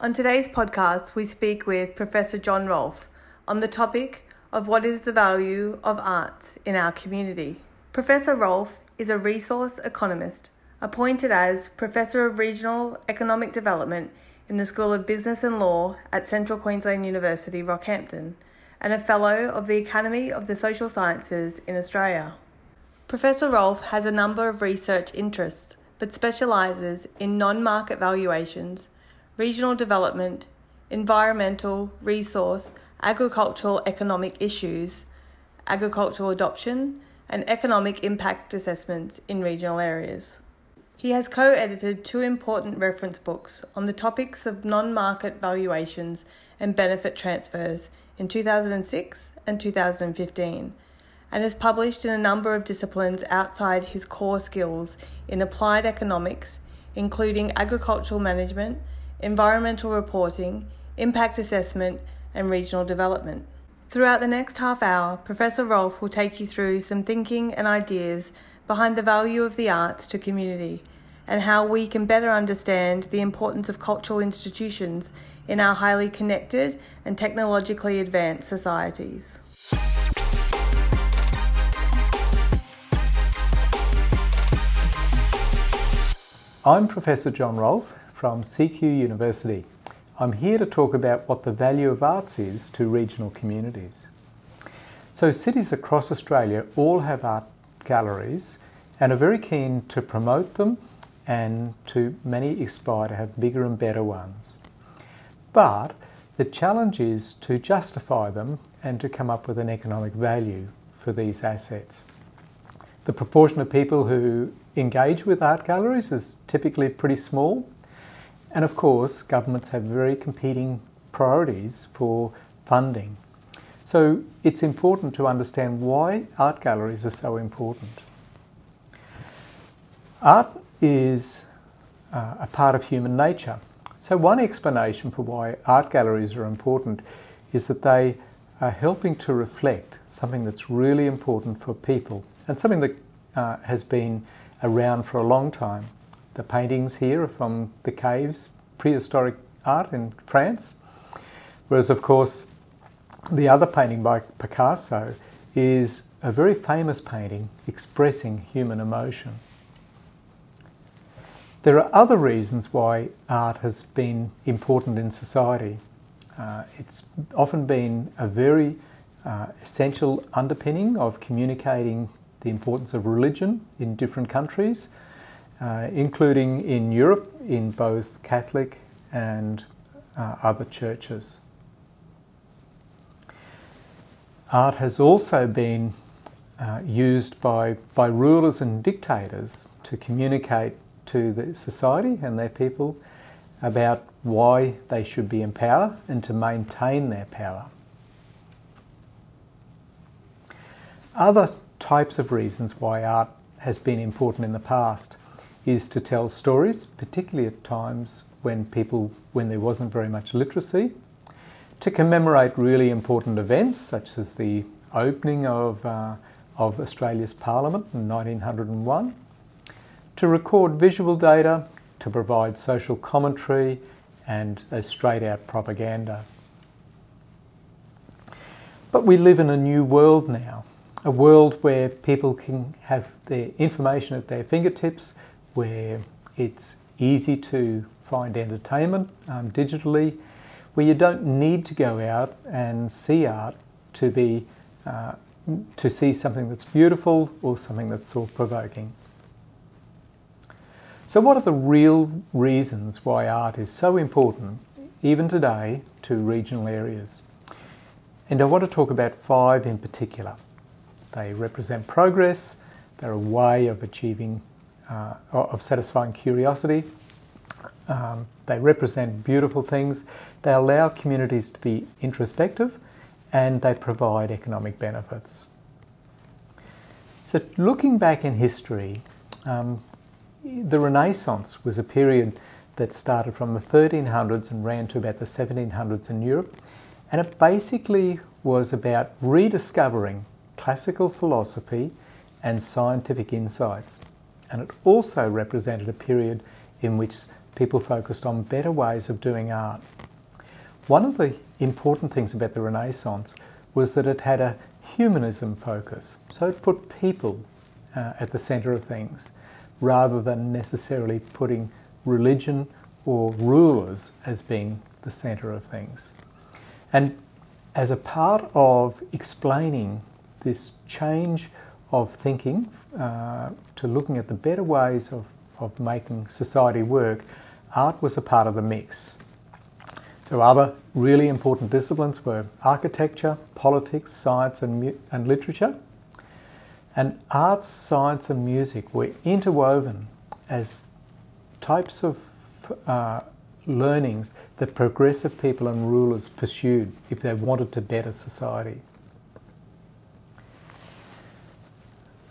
On today's podcast, we speak with Professor John Rolfe on the topic of what is the value of arts in our community. Professor Rolfe is a resource economist appointed as Professor of Regional Economic Development in the School of Business and Law at Central Queensland University, Rockhampton, and a Fellow of the Academy of the Social Sciences in Australia. Professor Rolfe has a number of research interests but specialises in non market valuations, regional development, environmental, resource, agricultural economic issues, agricultural adoption, and economic impact assessments in regional areas. He has co edited two important reference books on the topics of non market valuations and benefit transfers in 2006 and 2015, and has published in a number of disciplines outside his core skills in applied economics, including agricultural management, environmental reporting, impact assessment, and regional development. Throughout the next half hour, Professor Rolfe will take you through some thinking and ideas behind the value of the arts to community and how we can better understand the importance of cultural institutions in our highly connected and technologically advanced societies. I'm Professor John Rolfe from CQ University. I'm here to talk about what the value of arts is to regional communities. So, cities across Australia all have art galleries and are very keen to promote them, and to many aspire to have bigger and better ones. But the challenge is to justify them and to come up with an economic value for these assets. The proportion of people who engage with art galleries is typically pretty small, and of course, governments have very competing priorities for funding. So it's important to understand why art galleries are so important. Art is uh, a part of human nature. So, one explanation for why art galleries are important is that they are helping to reflect something that's really important for people and something that uh, has been around for a long time. The paintings here are from the caves, prehistoric art in France. Whereas, of course, the other painting by Picasso is a very famous painting expressing human emotion. There are other reasons why art has been important in society. Uh, it's often been a very uh, essential underpinning of communicating the importance of religion in different countries, uh, including in Europe in both Catholic and uh, other churches. Art has also been uh, used by, by rulers and dictators to communicate to the society and their people about why they should be in power and to maintain their power. Other types of reasons why art has been important in the past is to tell stories, particularly at times when people when there wasn't very much literacy, to commemorate really important events such as the opening of uh, of Australia's Parliament in 1901, to record visual data, to provide social commentary and a straight out propaganda. But we live in a new world now, a world where people can have their information at their fingertips, where it's easy to find entertainment um, digitally, where you don't need to go out and see art to be uh, to see something that's beautiful or something that's thought provoking. So, what are the real reasons why art is so important, even today, to regional areas? And I want to talk about five in particular. They represent progress, they're a way of achieving, uh, of satisfying curiosity, um, they represent beautiful things, they allow communities to be introspective, and they provide economic benefits. So, looking back in history, um, the Renaissance was a period that started from the 1300s and ran to about the 1700s in Europe, and it basically was about rediscovering classical philosophy and scientific insights. And it also represented a period in which people focused on better ways of doing art. One of the important things about the Renaissance was that it had a humanism focus. So it put people uh, at the centre of things rather than necessarily putting religion or rulers as being the centre of things. And as a part of explaining this change of thinking uh, to looking at the better ways of, of making society work, art was a part of the mix. So, other really important disciplines were architecture, politics, science, and, mu- and literature. And arts, science, and music were interwoven as types of uh, learnings that progressive people and rulers pursued if they wanted to better society.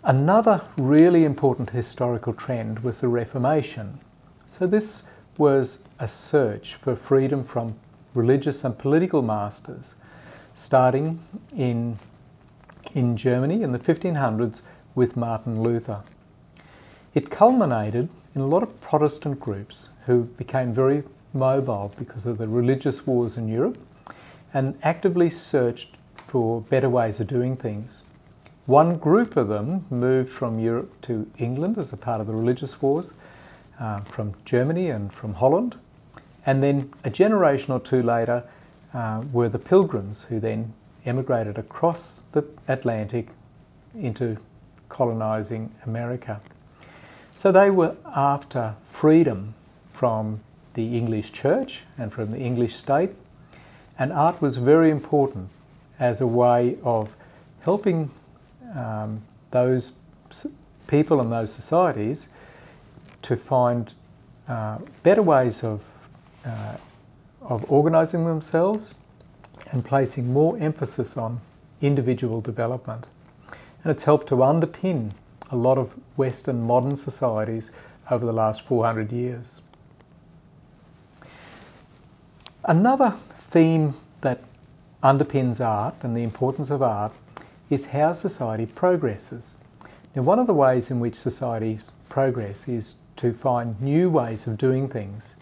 Another really important historical trend was the Reformation. So, this was a search for freedom from religious and political masters, starting in, in Germany in the 1500s with Martin Luther. It culminated in a lot of Protestant groups who became very mobile because of the religious wars in Europe and actively searched for better ways of doing things. One group of them moved from Europe to England as a part of the religious wars, uh, from Germany and from Holland. And then a generation or two later uh, were the Pilgrims, who then emigrated across the Atlantic into colonising America. So they were after freedom from the English church and from the English state, and art was very important as a way of helping um, those people and those societies to find uh, better ways of, uh, of organising themselves and placing more emphasis on individual development. And it's helped to underpin a lot of Western modern societies over the last 400 years. Another theme that underpins art and the importance of art is how society progresses. Now, one of the ways in which societies progress is to find new ways of doing things.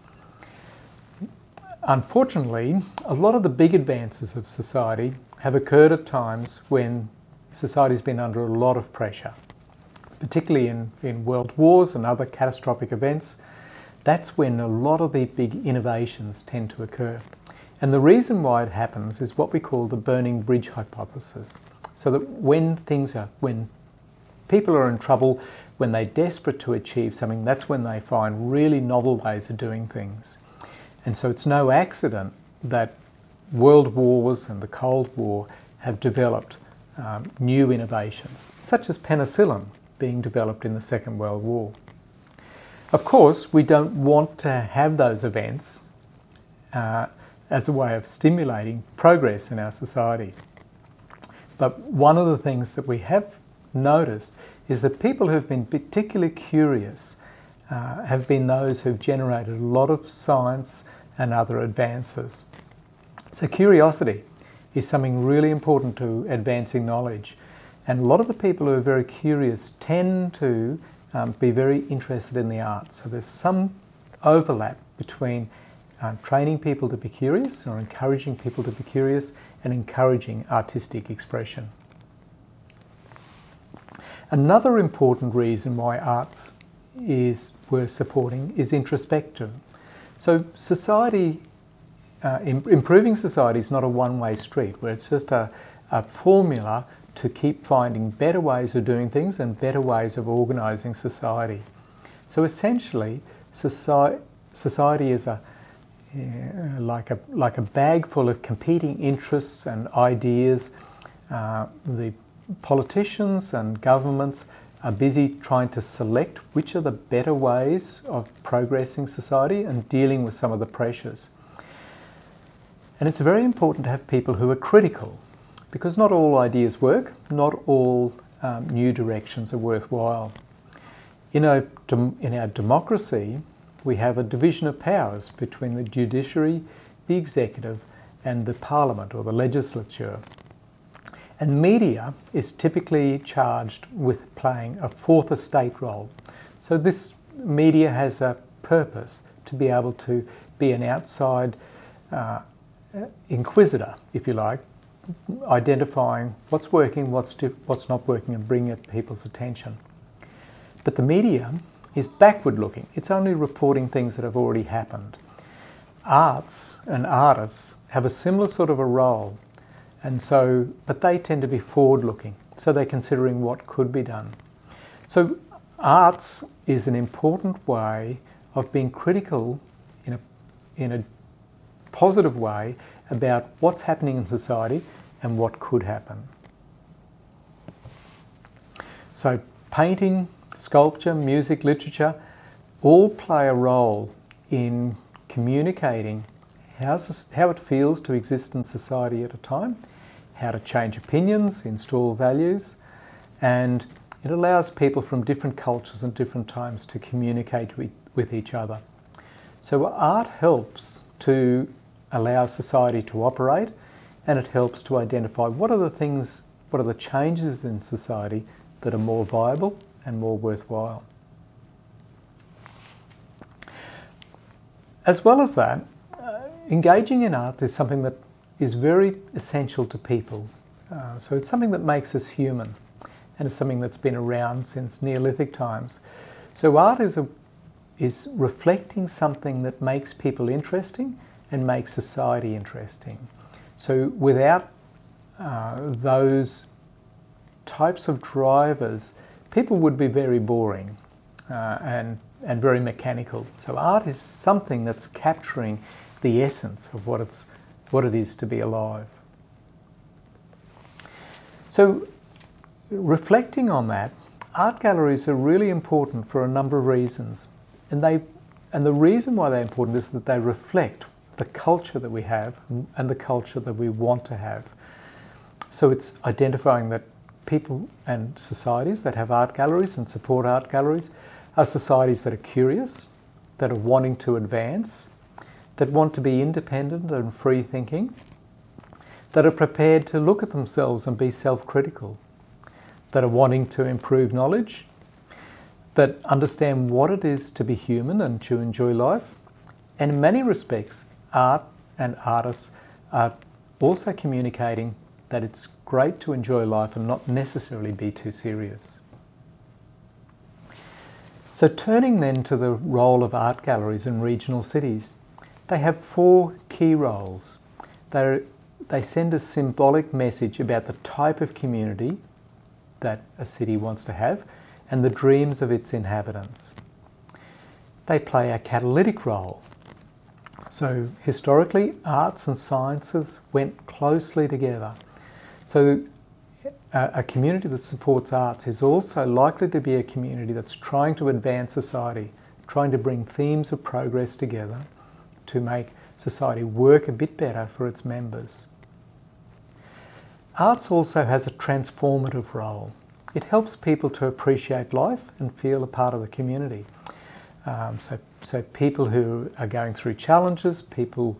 Unfortunately, a lot of the big advances of society have occurred at times when society's been under a lot of pressure, particularly in, in world wars and other catastrophic events that's when a lot of the big innovations tend to occur. And the reason why it happens is what we call the burning bridge hypothesis. So that when things are, when people are in trouble, when they're desperate to achieve something, that's when they find really novel ways of doing things. And so it's no accident that world wars and the Cold War have developed um, new innovations, such as penicillin being developed in the Second World War. Of course, we don't want to have those events uh, as a way of stimulating progress in our society. But one of the things that we have noticed is that people who've been particularly curious uh, have been those who've generated a lot of science and other advances. So, curiosity is something really important to advancing knowledge. And a lot of the people who are very curious tend to um, be very interested in the arts. So there's some overlap between uh, training people to be curious or encouraging people to be curious and encouraging artistic expression. Another important reason why arts is worth supporting is introspective. So society, uh, improving society is not a one-way street where it's just a, a formula to keep finding better ways of doing things and better ways of organising society. So essentially, society, society is a, like, a, like a bag full of competing interests and ideas. Uh, the politicians and governments are busy trying to select which are the better ways of progressing society and dealing with some of the pressures. And it's very important to have people who are critical because not all ideas work, not all um, new directions are worthwhile. In our, in our democracy, we have a division of powers between the judiciary, the executive, and the parliament or the legislature. And media is typically charged with playing a fourth estate role. So this media has a purpose to be able to be an outside uh, inquisitor, if you like, identifying what's working, what's, what's not working, and bringing it people's attention. But the media is backward looking, it's only reporting things that have already happened. Arts and artists have a similar sort of a role, and so, but they tend to be forward looking, so they're considering what could be done. So, arts is an important way of being critical in a, in a positive way about what's happening in society and what could happen. So, painting, sculpture, music, literature all play a role in communicating how, it feels to exist in society at a time, how to change opinions, install values, and it allows people from different cultures and different times to communicate with, with each other. So, art helps to allow society to operate and it helps to identify what are the things, what are the changes in society that are more viable and more worthwhile. As well as that, uh, engaging in art is something that is very essential to people. Uh, so it's something that makes us human and it's something that's been around since Neolithic times. So art is, a, is reflecting something that makes people interesting and makes society interesting. So without uh, those types of drivers, people would be very boring uh, and, and very mechanical. So art is something that's capturing the essence of what, it's, what it is to be alive. So reflecting on that, art galleries are really important for a number of reasons. And, they, and the reason why they're important is that they reflect the culture that we have and the culture that we want to have. So it's identifying that people and societies that have art galleries and support art galleries are societies that are curious, that are wanting to advance, that want to be independent and free thinking, that are prepared to look at themselves and be self critical, that are wanting to improve knowledge, that understand what it is to be human and to enjoy life, and in many respects art and artists are also communicating that it's great to enjoy life and not necessarily be too serious. So, turning then to the role of art galleries in regional cities, they have four key roles. They're, they send a symbolic message about the type of community that a city wants to have and the dreams of its inhabitants. They play a catalytic role so historically, arts and sciences went closely together. So a, a community that supports arts is also likely to be a community that's trying to advance society, trying to bring themes of progress together to make society work a bit better for its members. Arts also has a transformative role. It helps people to appreciate life and feel a part of the community. Um, so, so people who are going through challenges, people,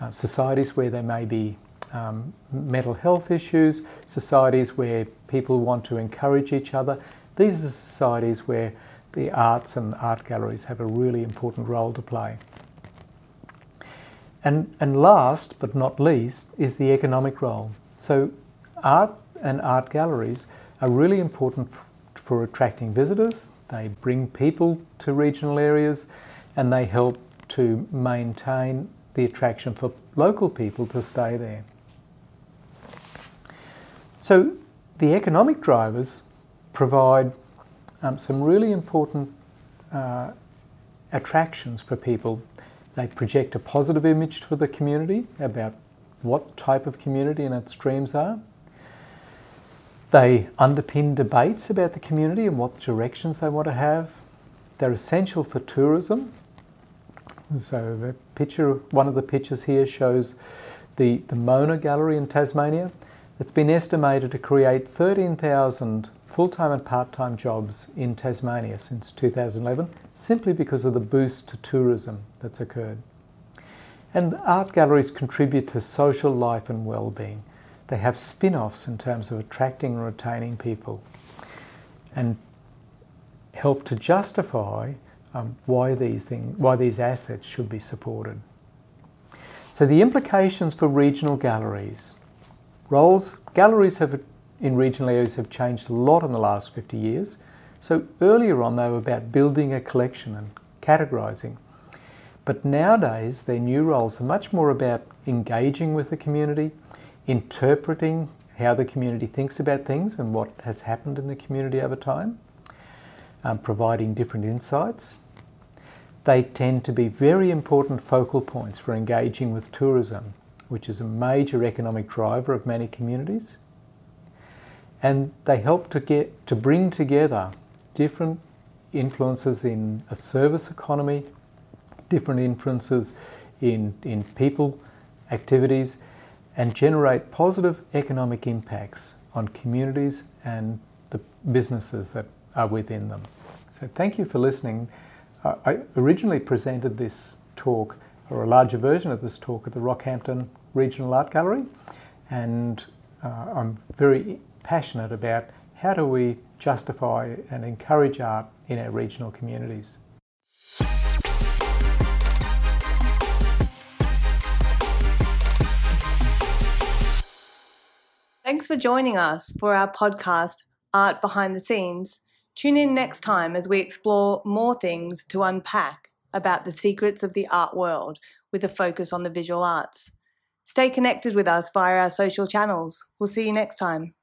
uh, societies where there may be um, mental health issues, societies where people want to encourage each other. These are societies where the arts and art galleries have a really important role to play. And, and last but not least is the economic role. So, art and art galleries are really important for, for attracting visitors, they bring people to regional areas and they help to maintain the attraction for local people to stay there. So the economic drivers provide um, some really important uh, attractions for people. They project a positive image for the community about what type of community and its dreams are. They underpin debates about the community and what directions they want to have. They're essential for tourism. So the picture, one of the pictures here shows the, the Mona Gallery in Tasmania. It's been estimated to create 13,000 full-time and part-time jobs in Tasmania since 2011, simply because of the boost to tourism that's occurred. And art galleries contribute to social life and well-being they have spin offs in terms of attracting and retaining people and help to justify um, why these why these assets should be supported. So the implications for regional galleries. Roles galleries have in regional areas have changed a lot in the last 50 years. So earlier on they were about building a collection and categorising. But nowadays their new roles are much more about engaging with the community, interpreting how the community thinks about things and what has happened in the community over time, um, providing different insights. They tend to be very important focal points for engaging with tourism, which is a major economic driver of many communities. And they help to get to bring together different influences in a service economy, different influences in, in people activities, and generate positive economic impacts on communities and the businesses that are within them. So, thank you for listening. I originally presented this talk, or a larger version of this talk, at the Rockhampton Regional Art Gallery, and uh, I'm very passionate about how do we justify and encourage art in our regional communities. Thanks for joining us for our podcast, Art Behind the Scenes. Tune in next time as we explore more things to unpack about the secrets of the art world with a focus on the visual arts. Stay connected with us via our social channels. We'll see you next time.